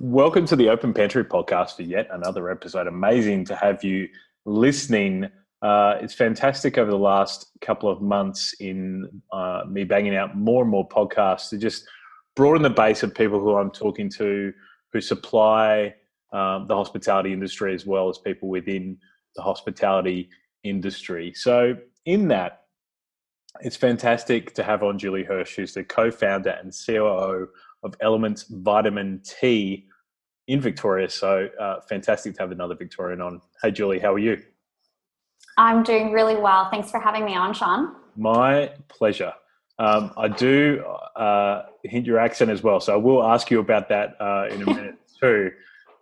Welcome to the Open Pantry podcast for yet another episode. Amazing to have you listening. Uh, it's fantastic over the last couple of months in uh, me banging out more and more podcasts to just broaden the base of people who I'm talking to who supply um, the hospitality industry as well as people within the hospitality industry. So, in that, it's fantastic to have on Julie Hirsch, who's the co founder and COO of Eloments Vitamin Tea in Victoria. So uh, fantastic to have another Victorian on. Hey, Julie, how are you? I'm doing really well. Thanks for having me on, Shaun. My pleasure. Um, I do uh, hint your accent as well, so I will ask you about that uh, in a minute too.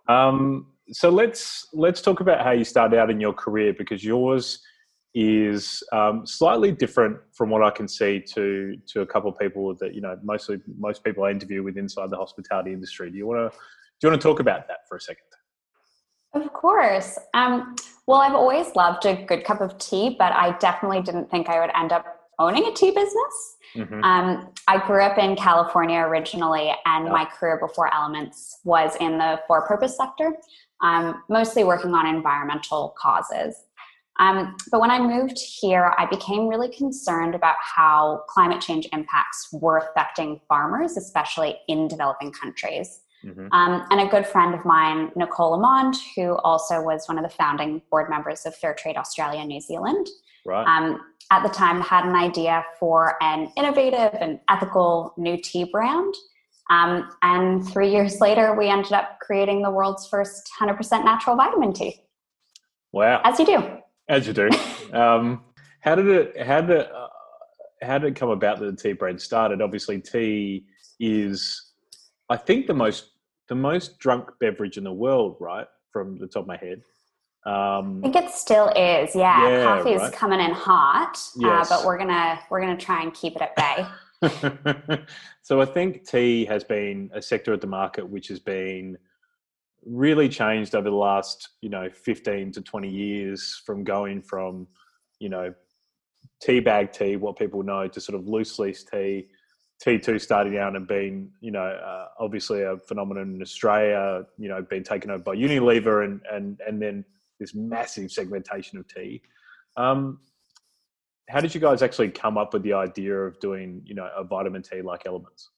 Um, so let's let's talk about how you started out in your career because yours is um, slightly different from what I can see to to a couple of people that you know mostly most people I interview with inside the hospitality industry. Do you want to do you want to talk about that for a second? Of course. Um, well, I've always loved a good cup of tea, but I definitely didn't think I would end up owning a tea business. Mm-hmm. Um, I grew up in California originally, and yeah. my career before Eloments was in the for purpose sector, um, mostly working on environmental causes. Um, but when I moved here, I became really concerned about how climate change impacts were affecting farmers, especially in developing countries. Mm-hmm. Um, and a good friend of mine, Nicole Lamond, who also was one of the founding board members of Fairtrade Australia New Zealand, right. um, at the time had an idea for an innovative and ethical new tea brand. Um, and three years later, we ended up creating the world's first 100% natural vitamin tea. Wow. As you do. As you do. Um, how did it, how did it, uh, how did it come about that the tea brand started? Obviously, tea is, I think, the most the most drunk beverage in the world, right? From the top of my head. Um, I think it still is. Yeah, yeah coffee's right? coming in hot, uh, yes. uh, but we're gonna we're gonna try and keep it at bay. so I think tea has been a sector of the market which has been really changed over the last you know 15 to 20 years from going from you know tea bag tea what people know to sort of loose leaf tea T2 starting out and being, you know, uh, obviously a phenomenon in Australia, you know, being taken over by Unilever and, and, and then this massive segmentation of tea. Um, how did you guys actually come up with the idea of doing, you know, a vitamin tea like Eloments?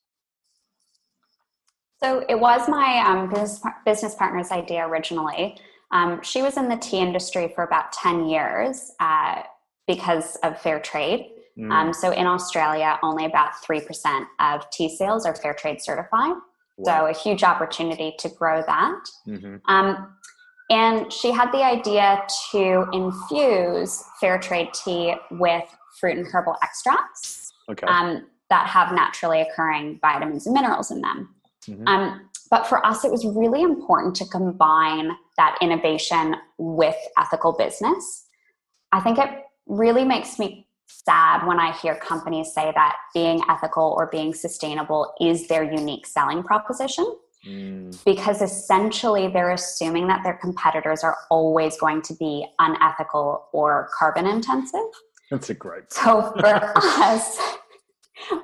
So it was my um, business, business partner's idea originally. Um, she was in the tea industry for about 10 years uh, because of fair trade. Mm. Um, so in Australia, only about 3% of tea sales are fair trade certified. Wow. So a huge opportunity to grow that. Mm-hmm. Um, and she had the idea to infuse fair trade tea with fruit and herbal extracts okay. um, that have naturally occurring vitamins and minerals in them. Mm-hmm. Um, but for us, it was really important to combine that innovation with ethical business. I think it really makes me sad when I hear companies say that being ethical or being sustainable is their unique selling proposition. Mm. Because essentially they're assuming that their competitors are always going to be unethical or carbon intensive. That's a great. So for us,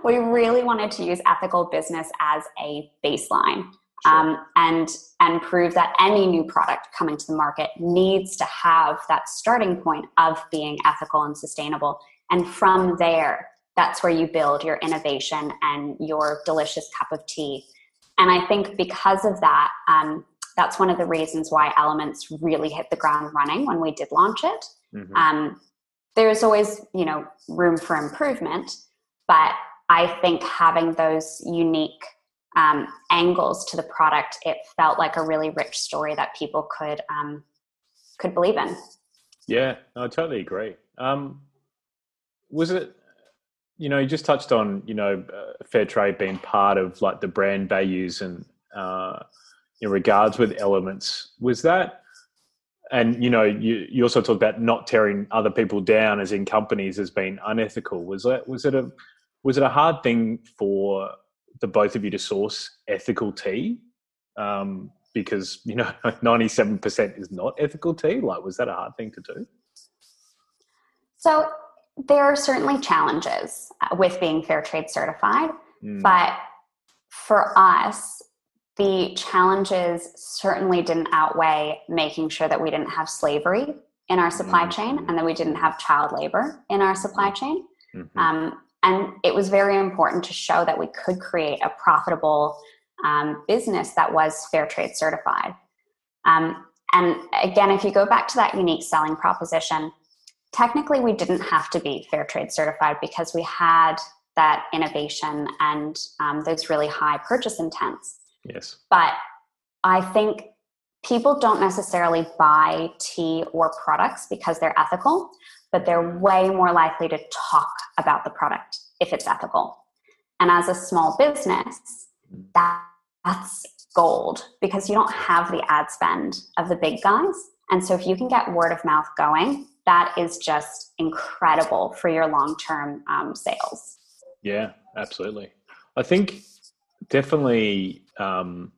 we really wanted to use ethical business as a baseline. Sure. Um, and and prove that any new product coming to the market needs to have that starting point of being ethical and sustainable and from there, that's where you build your innovation and your delicious cup of tea. And I think because of that, um, that's one of the reasons why Eloments really hit the ground running when we did launch it. Mm-hmm. Um, there's always, you know, room for improvement, but I think having those unique um, angles to the product, it felt like a really rich story that people could um, could believe in. Yeah, I totally agree. Um, was it you know you just touched on you know uh, fair trade being part of like the brand values and uh, in regards with Eloments was that and you know you, you also talked about not tearing other people down as in companies as being unethical was that was it a was it a hard thing for the both of you to source ethical tea um, because you know 97% is not ethical tea like was that a hard thing to do so there are certainly challenges uh, with being fair trade certified, mm. but for us, the challenges certainly didn't outweigh making sure that we didn't have slavery in our supply mm-hmm. chain and that we didn't have child labor in our supply chain. Mm-hmm. Um, and it was very important to show that we could create a profitable um, business that was fair trade certified. Um, and again, if you go back to that unique selling proposition, technically we didn't have to be fair trade certified because we had that innovation and um, those really high purchase intents. Yes. But I think people don't necessarily buy tea or products because they're ethical, but they're way more likely to talk about the product if it's ethical. And as a small business, that, that's gold because you don't have the ad spend of the big guys. And so if you can get word of mouth going, that is just incredible for your long term um, sales. Yeah, absolutely. I think definitely, um,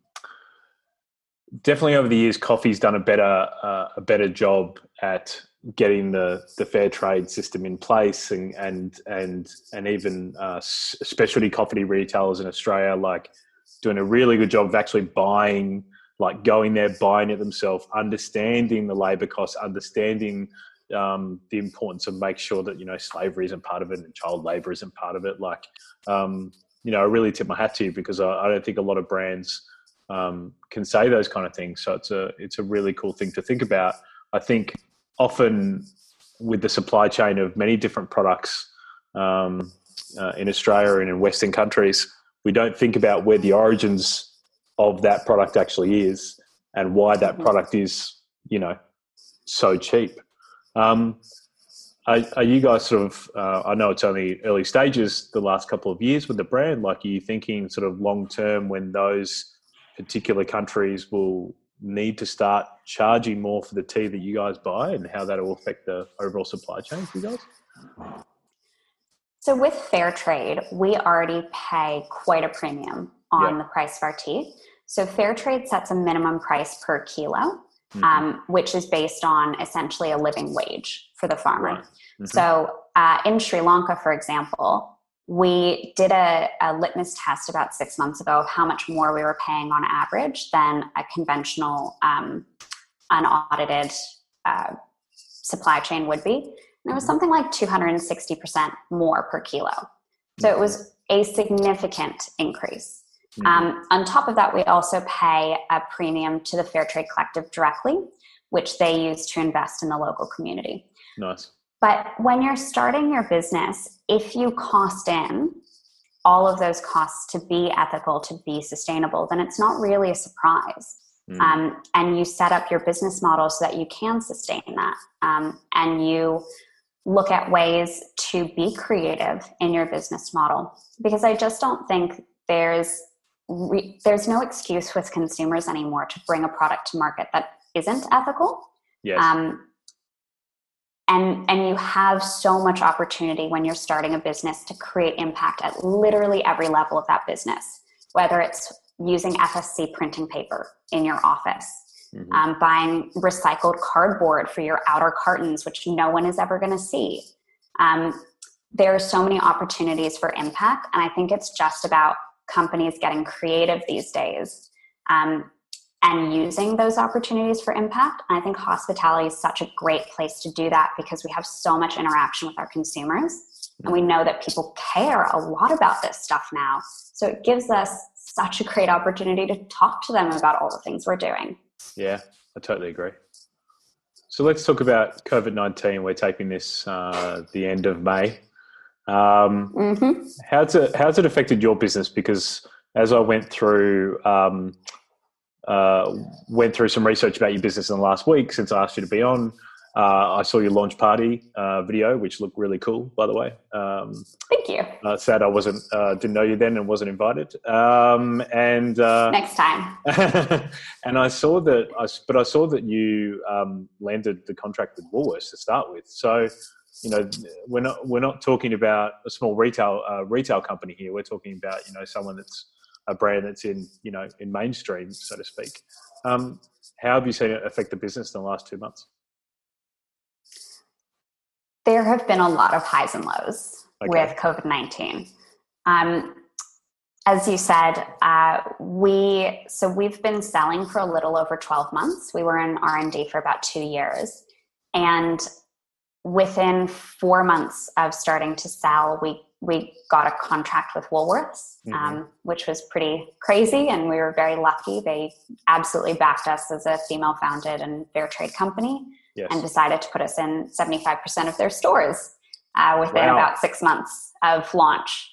definitely over the years, coffee's done a better uh, a better job at getting the, the fair trade system in place, and and and and even uh, specialty coffee retailers in Australia, like doing a really good job of actually buying, like going there, buying it themselves, understanding the labour costs, understanding um, the importance of make sure that you know slavery isn't part of it and child labor isn't part of it. Like, um, you know, I really tip my hat to you because I, I don't think a lot of brands um, can say those kind of things. So it's a it's a really cool thing to think about. I think often with the supply chain of many different products um, uh, in Australia and in Western countries, we don't think about where the origins of that product actually is and why that mm-hmm. product is, you know, so cheap. Um, are, are, you guys sort of? Uh, I know it's only early stages, the last couple of years with the brand. Like, are you thinking sort of long term when those particular countries will need to start charging more for the tea that you guys buy, and how that will affect the overall supply chain for you guys? So, with fair trade, we already pay quite a premium on the price of our tea. So, fair trade sets a minimum price per kilo mm-hmm. um, which is based on essentially a living wage for the farmer. Right. Mm-hmm. So uh, in Sri Lanka, for example, we did a, a, litmus test about six months ago of how much more we were paying on average than a conventional um, unaudited uh, supply chain would be. And it was mm-hmm. something like 260% more per kilo. So it was a significant increase. Mm-hmm. Um, on top of that, we also pay a premium to the Fair Trade Collective directly, which they use to invest in the local community. Nice. But when you're starting your business, if you cost in all of those costs to be ethical, to be sustainable, then it's not really a surprise. Mm. Um, and you set up your business model so that you can sustain that. Um, and you look at ways to be creative in your business model. Because I just don't think there's re- there's no excuse with consumers anymore to bring a product to market that isn't ethical. Yes. Um, and and you have so much opportunity when you're starting a business to create impact at literally every level of that business, whether it's using FSC printing paper in your office. Mm-hmm. Um, buying recycled cardboard for your outer cartons, which no one is ever going to see. Um, there are so many opportunities for impact, and I think it's just about companies getting creative these days um, and using those opportunities for impact. And I think hospitality is such a great place to do that because we have so much interaction with our consumers. And we know that people care a lot about this stuff now. So it gives us such a great opportunity to talk to them about all the things we're doing. Yeah, I totally agree. So let's talk about COVID 19. We're taping this uh, the end of May. Um, mm-hmm. How's it how's it affected your business? Because as I went through um, uh, went through some research about your business in the last week since I asked you to be on. Uh, I saw your launch party uh, video, which looked really cool, by the way. Um, Thank you. Uh, sad I wasn't uh, didn't know you then and wasn't invited. Um, and uh, next time. and I saw that, I, but I saw that you um, landed the contract with Woolworths to start with. So you know we're not we're not talking about a small retail uh, retail company here we're talking about you know someone that's a brand that's in you know in mainstream so to speak um, how have you seen it affect the business in the last two months there have been a lot of highs and lows okay. with covid-19 um, as you said, uh, we so we've been selling for a little over 12 months. We were in R&D for about two years. And within four months of starting to sell, we we got a contract with Woolworths, mm-hmm. um, which was pretty crazy, and we were very lucky. They absolutely backed us as a female-founded and fair trade company, yes. and decided to put us in seventy-five percent of their stores uh, within wow. about six months of launch.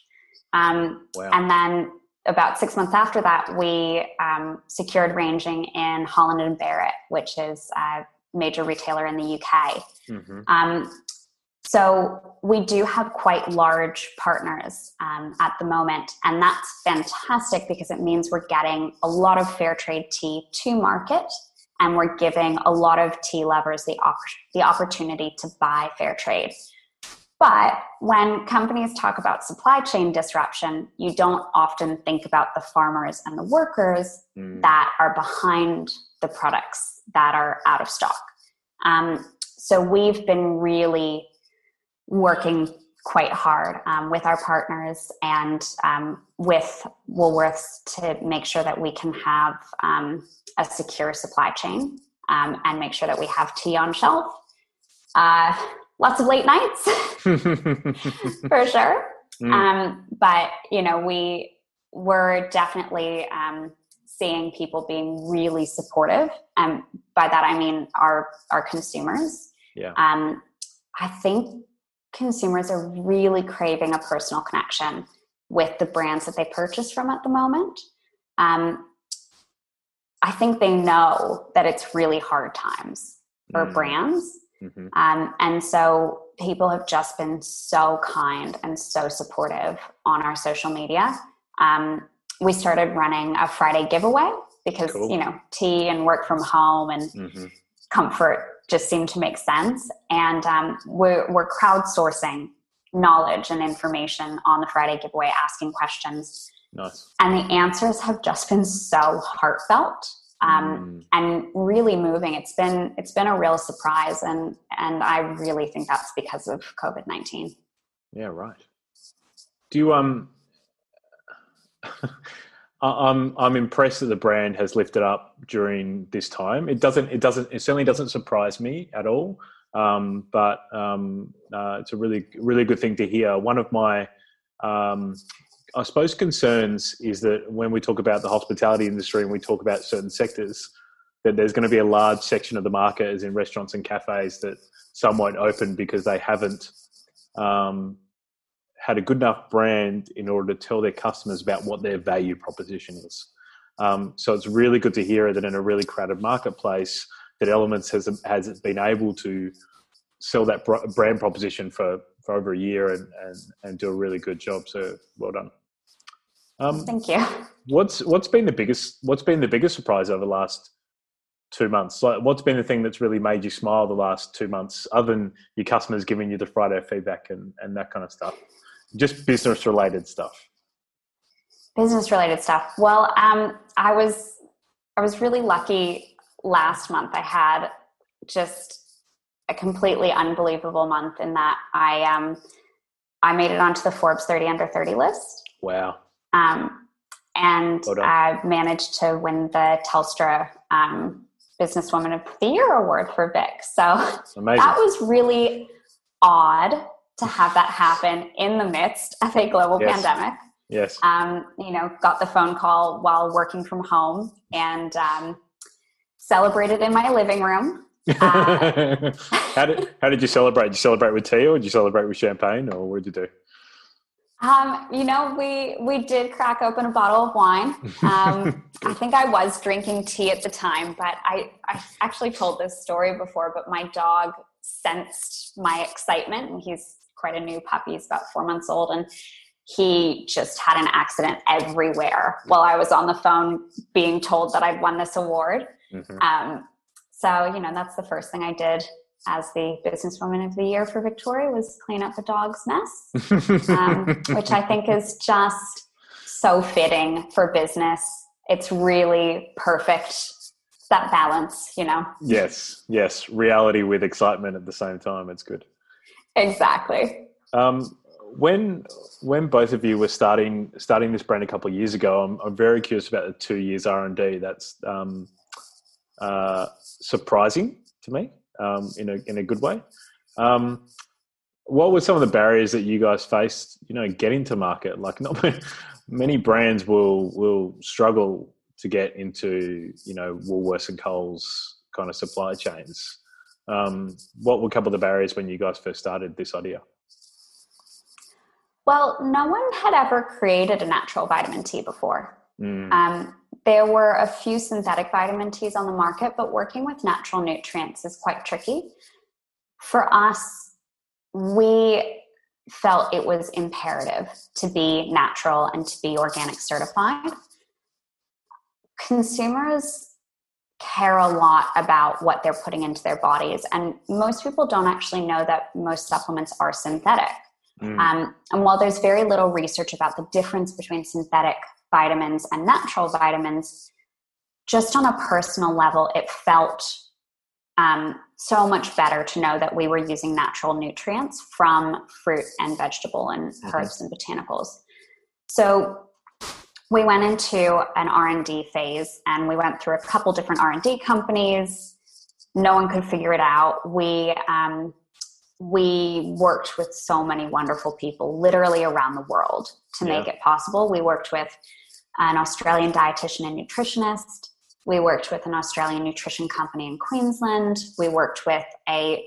Um, wow. And then about six months after that, we um, secured ranging in Holland and Barrett, which is a major retailer in the UK. Mm-hmm. Um, so we do have quite large partners um, at the moment, and that's fantastic because it means we're getting a lot of fair trade tea to market, and we're giving a lot of tea lovers the op- the opportunity to buy fair trade. But when companies talk about supply chain disruption, you don't often think about the farmers and the workers mm. that are behind the products that are out of stock. Um, so we've been really working quite hard um, with our partners and um, with Woolworths to make sure that we can have um, a secure supply chain um, and make sure that we have tea on shelf. Uh, lots of late nights, for sure. Mm. Um, but you know, we were definitely um, seeing people being really supportive, and by that I mean our our consumers. Yeah. I think consumers are really craving a personal connection with the brands that they purchase from at the moment. Um, I think they know that it's really hard times for mm. brands. Mm-hmm. Um, and so people have just been so kind and so supportive on our social media. Um, we started running a Friday giveaway because, cool. you know, tea and work from home and mm-hmm. comfort just seemed to make sense. And um, we're, we're crowdsourcing knowledge and information on the Friday giveaway, asking questions. Nice. And the answers have just been so heartfelt um, mm. and really moving. It's been it's been a real surprise, and and I really think that's because of COVID nineteen. Yeah, right. Do you um? I'm I'm impressed that the brand has lifted up during this time. It doesn't it doesn't it certainly doesn't surprise me at all. Um, but um, uh, it's a really really good thing to hear. One of my um, I suppose concerns is that when we talk about the hospitality industry and we talk about certain sectors, that there's going to be a large section of the market, as in restaurants and cafes, that some won't open because they haven't um, had a good enough brand in order to tell their customers about what their value proposition is. Um, so it's really good to hear that in a really crowded marketplace, that Eloments has has been able to sell that brand proposition for, for over a year and, and, and do a really good job. So well done. Um, Thank you. What's what's been the biggest what's been the biggest surprise over the last two months? Like, what's been the thing that's really made you smile the last two months, other than your customers giving you the Friday feedback and, and that kind of stuff? Just business related stuff. Business related stuff. Well um, i was i was really lucky last month. I had just a completely unbelievable month in that i um i made it onto the forbes 30 under 30 list. Wow. Um and i managed to win the telstra um, businesswoman of the year award for vic. So that was really odd to have that happen in the midst of a global yes. pandemic. Yes. Um, you know, got the phone call while working from home and um, celebrated in my living room. Uh, how did how did you celebrate? Did you celebrate with tea, or did you celebrate with champagne, or what did you do? Um, you know, we we did crack open a bottle of wine. Um, I think I was drinking tea at the time, but I I actually told this story before. But my dog sensed my excitement, and he's quite a new puppy. He's about four months old, and he just had an accident everywhere while I was on the phone being told that I'd won this award. Mm-hmm. Um, so, you know, that's the first thing I did as the businesswoman of the year for Victoria was clean up the dog's mess, um, which I think is just so fitting for business. It's really perfect that balance, you know. Yes, yes, reality with excitement at the same time. It's good. Exactly. Um, when when both of you were starting starting this brand a couple of years ago, I'm, I'm very curious about the two years R and D. That's um, uh, surprising to me um, in a in a good way. Um, what were some of the barriers that you guys faced? You know, getting to market. Like, not many brands will will struggle to get into you know Woolworths and Coles kind of supply chains. Um, what were a couple of the barriers when you guys first started this idea? Well, no one had ever created a natural vitamin T before. Mm. Um, there were a few synthetic vitamin Ts on the market, but working with natural nutrients is quite tricky. For us, we felt it was imperative to be natural and to be organic certified. Consumers care a lot about what they're putting into their bodies, and most people don't actually know that most supplements are synthetic. Mm. Um, and while there's very little research about the difference between synthetic vitamins and natural vitamins, just on a personal level, it felt um, so much better to know that we were using natural nutrients from fruit and vegetable and mm-hmm. herbs and botanicals. So we went into an R&D phase and we went through a couple different R&D companies. No one could figure it out. We um, we worked with so many wonderful people literally around the world to yeah. make it possible. We worked with an Australian dietitian and nutritionist. We worked with an Australian nutrition company in Queensland. We worked with a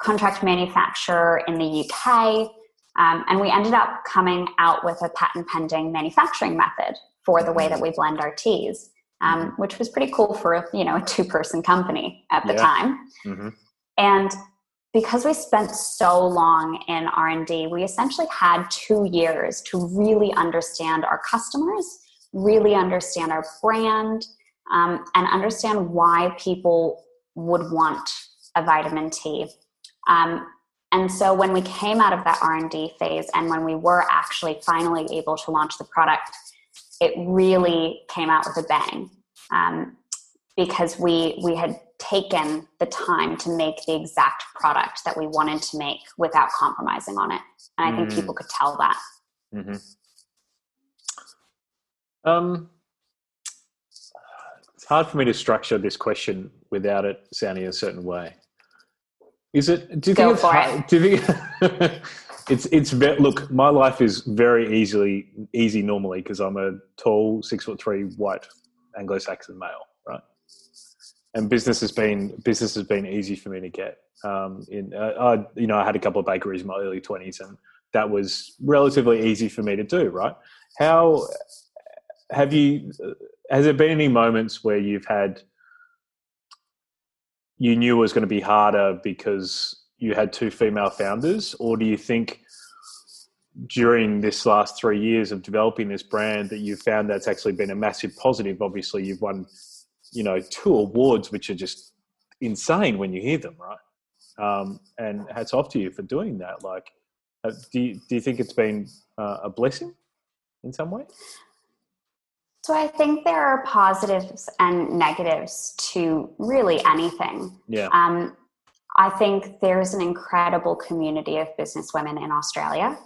contract manufacturer in the UK. Um, and we ended up coming out with a patent pending manufacturing method for the way that we blend our teas, um, mm-hmm. which was pretty cool for a, you know a two person company at the yeah. time. Mm-hmm. And because we spent so long in r&d we essentially had two years to really understand our customers really understand our brand um, and understand why people would want a vitamin t um, and so when we came out of that r&d phase and when we were actually finally able to launch the product it really came out with a bang um, because we we had taken the time to make the exact product that we wanted to make without compromising on it. And I mm think people could tell that. Mm-hmm. Um, it's hard for me to structure this question without it sounding a certain way. Is it? Do you think it's hard, it. Do you think it's it's very, look? My life is very easily easy normally because I'm a tall, six foot three, white Anglo-Saxon male right? and business has been business has been easy for me to get. Um, in uh, I, you know, I had a couple of bakeries in my early twenties, and that was relatively easy for me to do. Right? How have you? Uh, has there been any moments where you've had you knew it was going to be harder because you had two female founders, or do you think? during this last three years of developing this brand that you've found that's actually been a massive positive obviously you've won you know, two awards which are just insane when you hear them, right? Um, and hats off to you for doing that. Like, uh, do you, do you think it's been uh, a blessing in some way? So I think there are positives and negatives to really anything. Yeah. Um, I think there's an incredible community of business women in Australia.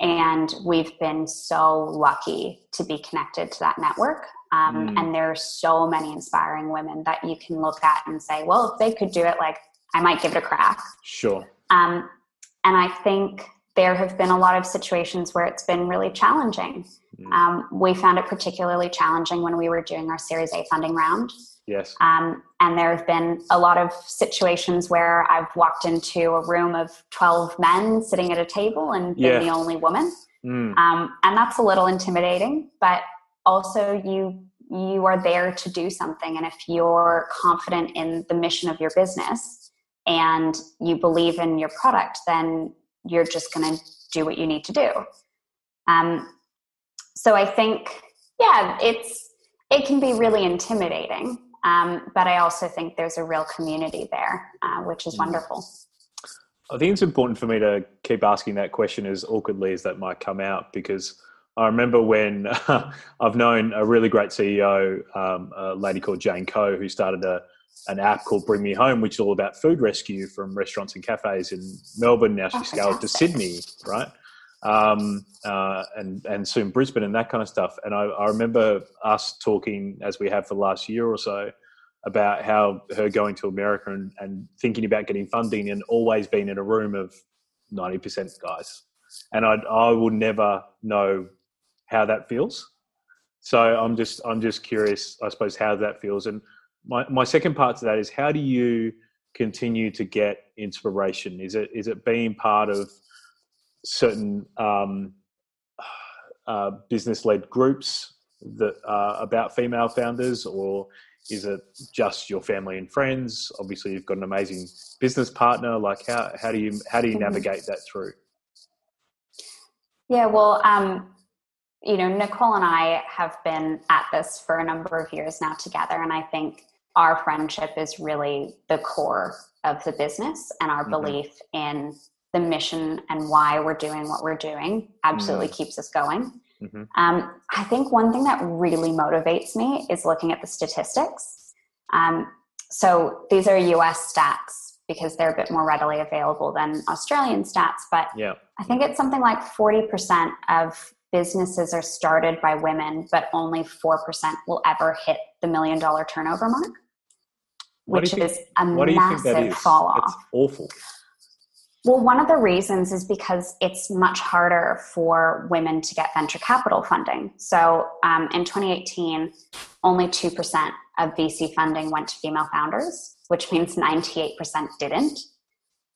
And we've been so lucky to be connected to that network. Um, mm. And there are so many inspiring women that you can look at and say, well, if they could do it, like I might give it a crack. Sure. Um, and I think there have been a lot of situations where it's been really challenging. Mm. Um, we found it particularly challenging when we were doing our Series A funding round. Yes. Um, and there have been a lot of situations where I've walked into a room of 12 men sitting at a table and yeah. been the only woman. Mm. Um, and that's a little intimidating, but also you you are there to do something and if you're confident in the mission of your business and you believe in your product then you're just going to do what you need to do um, so i think yeah it's it can be really intimidating um, but i also think there's a real community there uh, which is mm. wonderful i think it's important for me to keep asking that question as awkwardly as that might come out because I remember when uh, I've known a really great CEO, um, a lady called Jane Kou, who started a, an app called Bring Me Home, which is all about food rescue from restaurants and cafes in Melbourne. Now she's oh, scaled to Sydney, right? Um, uh, and and soon Brisbane and that kind of stuff. And I, I remember us talking as we have for the last year or so about how her going to America and, and thinking about getting funding and always being in a room of ninety percent guys. And I I will never know how that feels. So I'm just I'm just curious, I suppose, how that feels. And my, my second part to that is how do you continue to get inspiration? Is it is it being part of certain um, uh, business led groups that are about female founders, or is it just your family and friends? Obviously, you've got an amazing business partner. Like how how do you how do you mm-hmm. navigate that through? Yeah, well, um, you know, Nicole and I have been at this for a number of years now together, and I think our friendship is really the core of the business and our mm-hmm. belief in the mission and why we're doing what we're doing absolutely mm-hmm. keeps us going. Mm-hmm. Um, I think one thing that really motivates me is looking at the statistics. Um, so these are US stats because they're a bit more readily available than Australian stats, but yeah. I think it's something like 40% of businesses are started by women, but only 4% will ever hit the million dollar turnover mark which think, is a massive fall off. It's awful. Well, one of the reasons is because it's much harder for women to get venture capital funding. So um, in 2018, only 2% of VC funding went to female founders, which means 98% didn't.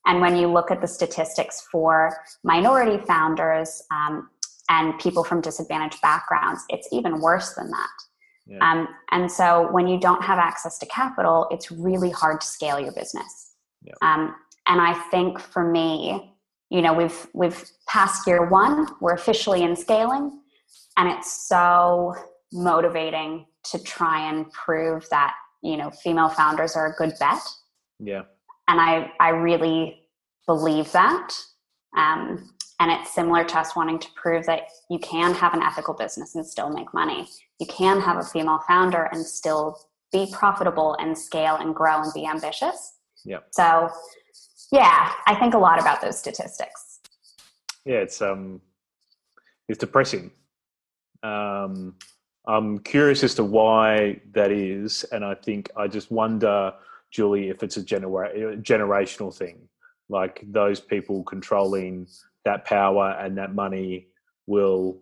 And when you look at the statistics for minority founders um, and people from disadvantaged backgrounds, it's even worse than that. Yeah. Um, and so when you don't have access to capital, it's really hard to scale your business. Yeah. Um, and I think for me, you know, we've we've passed year one, we're officially in scaling, and it's so motivating to try and prove that you know female founders are a good bet. Yeah. And I I really believe that. Um, and it's similar to us wanting to prove that you can have an ethical business and still make money. You can have a female founder and still be profitable and scale and grow and be ambitious. Yeah. So, yeah, I think a lot about those statistics. Yeah, it's um, it's depressing. Um, I'm curious as to why that is, and I think I just wonder, Julie, if it's a genera- generational thing, like those people controlling that power and that money will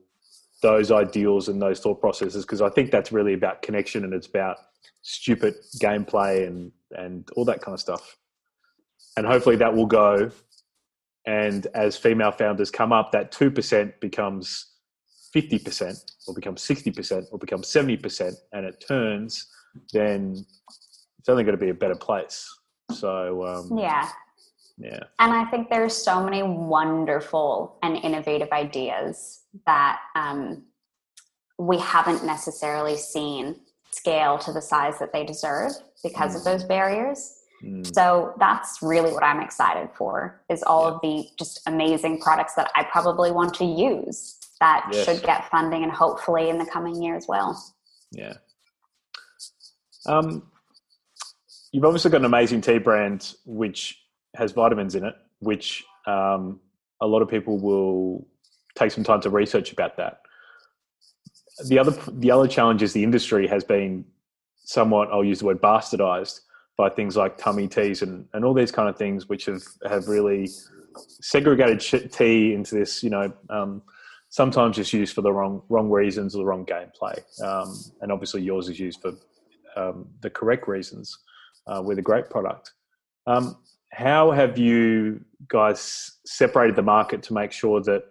those ideals and those thought processes because I think that's really about connection and it's about stupid gameplay and and all that kind of stuff. And hopefully that will go. And as female founders come up, that two percent becomes fifty percent, or becomes sixty percent, or becomes seventy percent, and it turns. Then it's only going to be a better place. So um, yeah, yeah. And I think there's so many wonderful and innovative ideas that um, we haven't necessarily seen scale to the size that they deserve because mm. of those barriers. Mm. So that's really what I'm excited for is all yeah. of the just amazing products that I probably want to use that yes. should get funding and hopefully in the coming year as well. Yeah. Um, you've obviously got an amazing tea brand, which has vitamins in it, which um, a lot of people will take some time to research about that. The other the other challenge is the industry has been somewhat I'll use the word bastardized by things like tummy teas and, and all these kind of things, which have, have really segregated tea into this, you know, um, sometimes it's used for the wrong wrong reasons or the wrong gameplay. Um, and obviously yours is used for um, the correct reasons uh, with a great product. Um, how have you guys separated the market to make sure that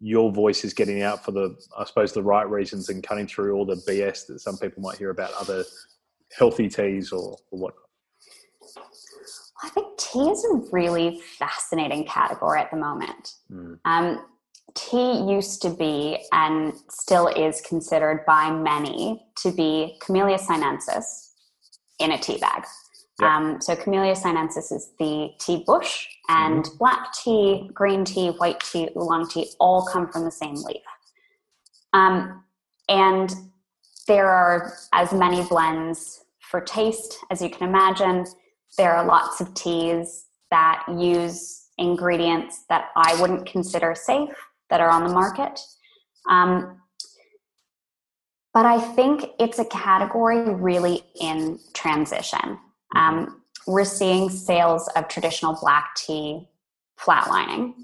your voice is getting out for the, I suppose, the right reasons and cutting through all the BS that some people might hear about other healthy teas or, or whatnot? I think tea is a really fascinating category at the moment. Mm. Um, tea used to be and still is considered by many to be Camellia sinensis in a tea bag. Yep. Um, so Camellia sinensis is the tea bush, and mm-hmm. black tea, green tea, white tea, oolong tea all come from the same leaf. Um, and there are as many blends for taste as you can imagine. There are lots of teas that use ingredients that I wouldn't consider safe that are on the market. Um, but I think it's a category really in transition. Um, we're seeing sales of traditional black tea flatlining,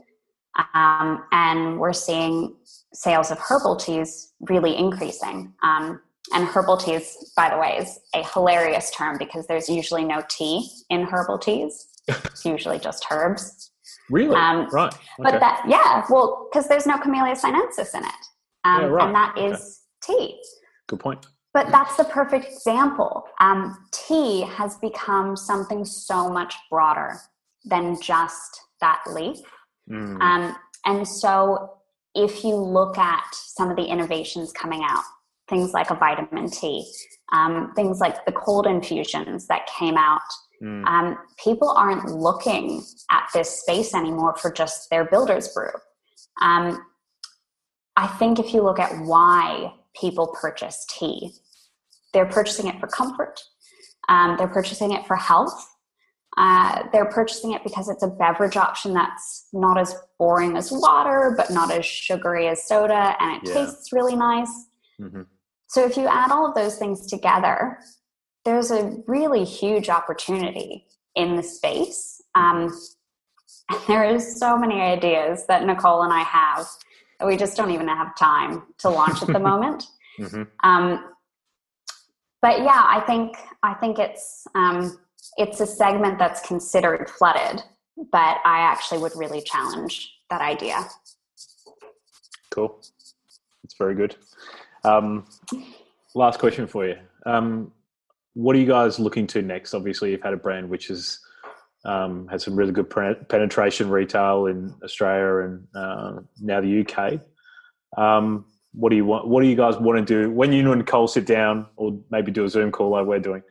um, and we're seeing sales of herbal teas really increasing. Um, and herbal teas, by the way, is a hilarious term because there's usually no tea in herbal teas. it's usually just herbs. Really? Um, right. Okay. But that, yeah, well, because there's no Camellia sinensis in it. Um, yeah, right. And that is okay. tea. Good point. But that's the perfect example. Um, tea has become something so much broader than just that leaf. Mm. Um, and so if you look at some of the innovations coming out, things like a vitamin T, um, things like the cold infusions that came out, mm. um, people aren't looking at this space anymore for just their builder's brew. Um, I think if you look at why people purchase tea, they're purchasing it for comfort, um, they're purchasing it for health, uh, they're purchasing it because it's a beverage option that's not as boring as water, but not as sugary as soda, and it yeah. tastes really nice. Mm-hmm. So, if you add all of those things together, there's a really huge opportunity in the space. Um, there is so many ideas that Nicole and I have that we just don't even have time to launch at the moment. Mm-hmm. Um, but yeah, I think I think it's um, it's a segment that's considered flooded, but I actually would really challenge that idea. Cool. That's very good. Um, last question for you. Um, what are you guys looking to next? Obviously, you've had a brand which has um, had some really good penetration retail in Australia and uh, now the UK. Um, what do you want? What do you guys want to do when you and Cole sit down, or maybe do a Zoom call like we're doing?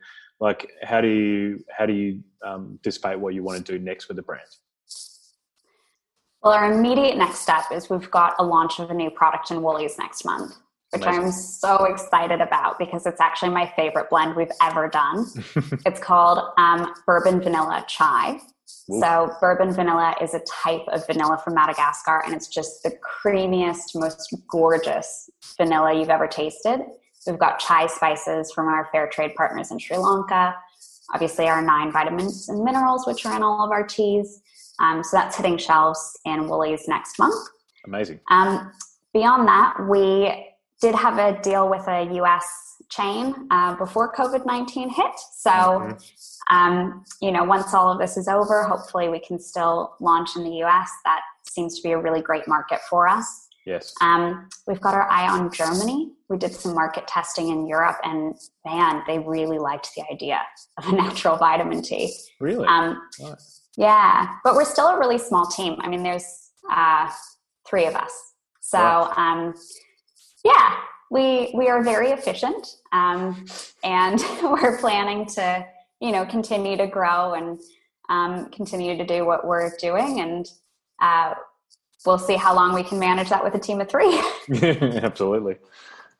like how do you how do you um, dissipate what you want to do next with the brand well our immediate next step is we've got a launch of a new product in woolies next month which Amazing. i'm so excited about because it's actually my favorite blend we've ever done it's called um, bourbon vanilla chai Ooh. so bourbon vanilla is a type of vanilla from madagascar and it's just the creamiest most gorgeous vanilla you've ever tasted We've got chai spices from our fair trade partners in Sri Lanka. Obviously, our nine vitamins and minerals, which are in all of our teas. Um, so that's hitting shelves in Woolies next month. Amazing. Um, beyond that, we did have a deal with a US chain uh, before COVID 19 hit. So, mm-hmm. um, you know, once all of this is over, hopefully we can still launch in the US. That seems to be a really great market for us. Yes. Um, we've got our eye on Germany. We did some market testing in Europe, and man, they really liked the idea of a natural vitamin T. Really? Um, Yeah, but we're still a really small team. I mean, there's uh, three of us. So, um, yeah, we we are very efficient, um, and we're planning to you know continue to grow and um, continue to do what we're doing and. Uh, we'll see how long we can manage that with a team of three. Absolutely.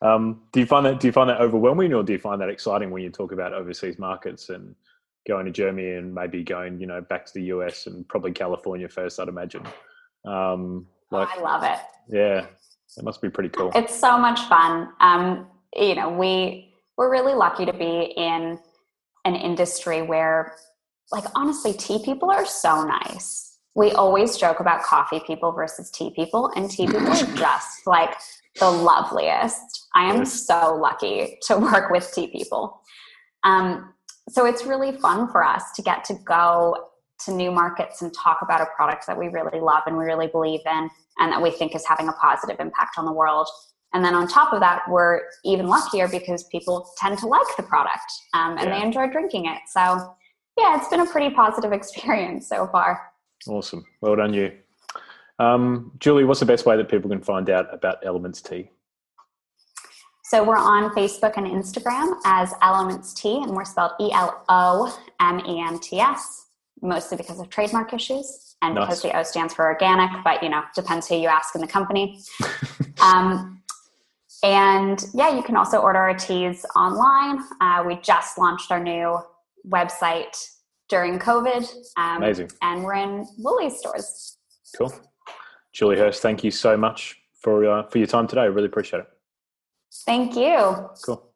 Um, do you find that do you find that overwhelming, or do you find that exciting when you talk about overseas markets and going to Germany and maybe going, you know, back to the US and probably California first? I'd imagine. Um, like, I love it. Yeah, it must be pretty cool. It's so much fun. Um, you know, we we're really lucky to be in an industry where, like, honestly, tea people are so nice we always joke about coffee people versus tea people, and tea people are just like the loveliest. I am so lucky to work with tea people. Um, so it's really fun for us to get to go to new markets and talk about a product that we really love and we really believe in and that we think is having a positive impact on the world. And then on top of that, we're even luckier because people tend to like the product um, and yeah. they enjoy drinking it. So, yeah, it's been a pretty positive experience so far. Awesome. Well done, you. Um, Julie, what's the best way that people can find out about Eloments Tea? So we're on Facebook and Instagram as Eloments Tea, and we're spelled E L O M E N T S, mostly because of trademark issues and nice. because the O stands for organic, but you know, depends who you ask in the company. um, and yeah, you can also order our teas online. Uh, we just launched our new website during COVID. Um, Amazing. And we're in Woolies stores. Cool. Julie Hirsch, thank you so much for uh, for your time today. I really appreciate it. Thank you. Cool.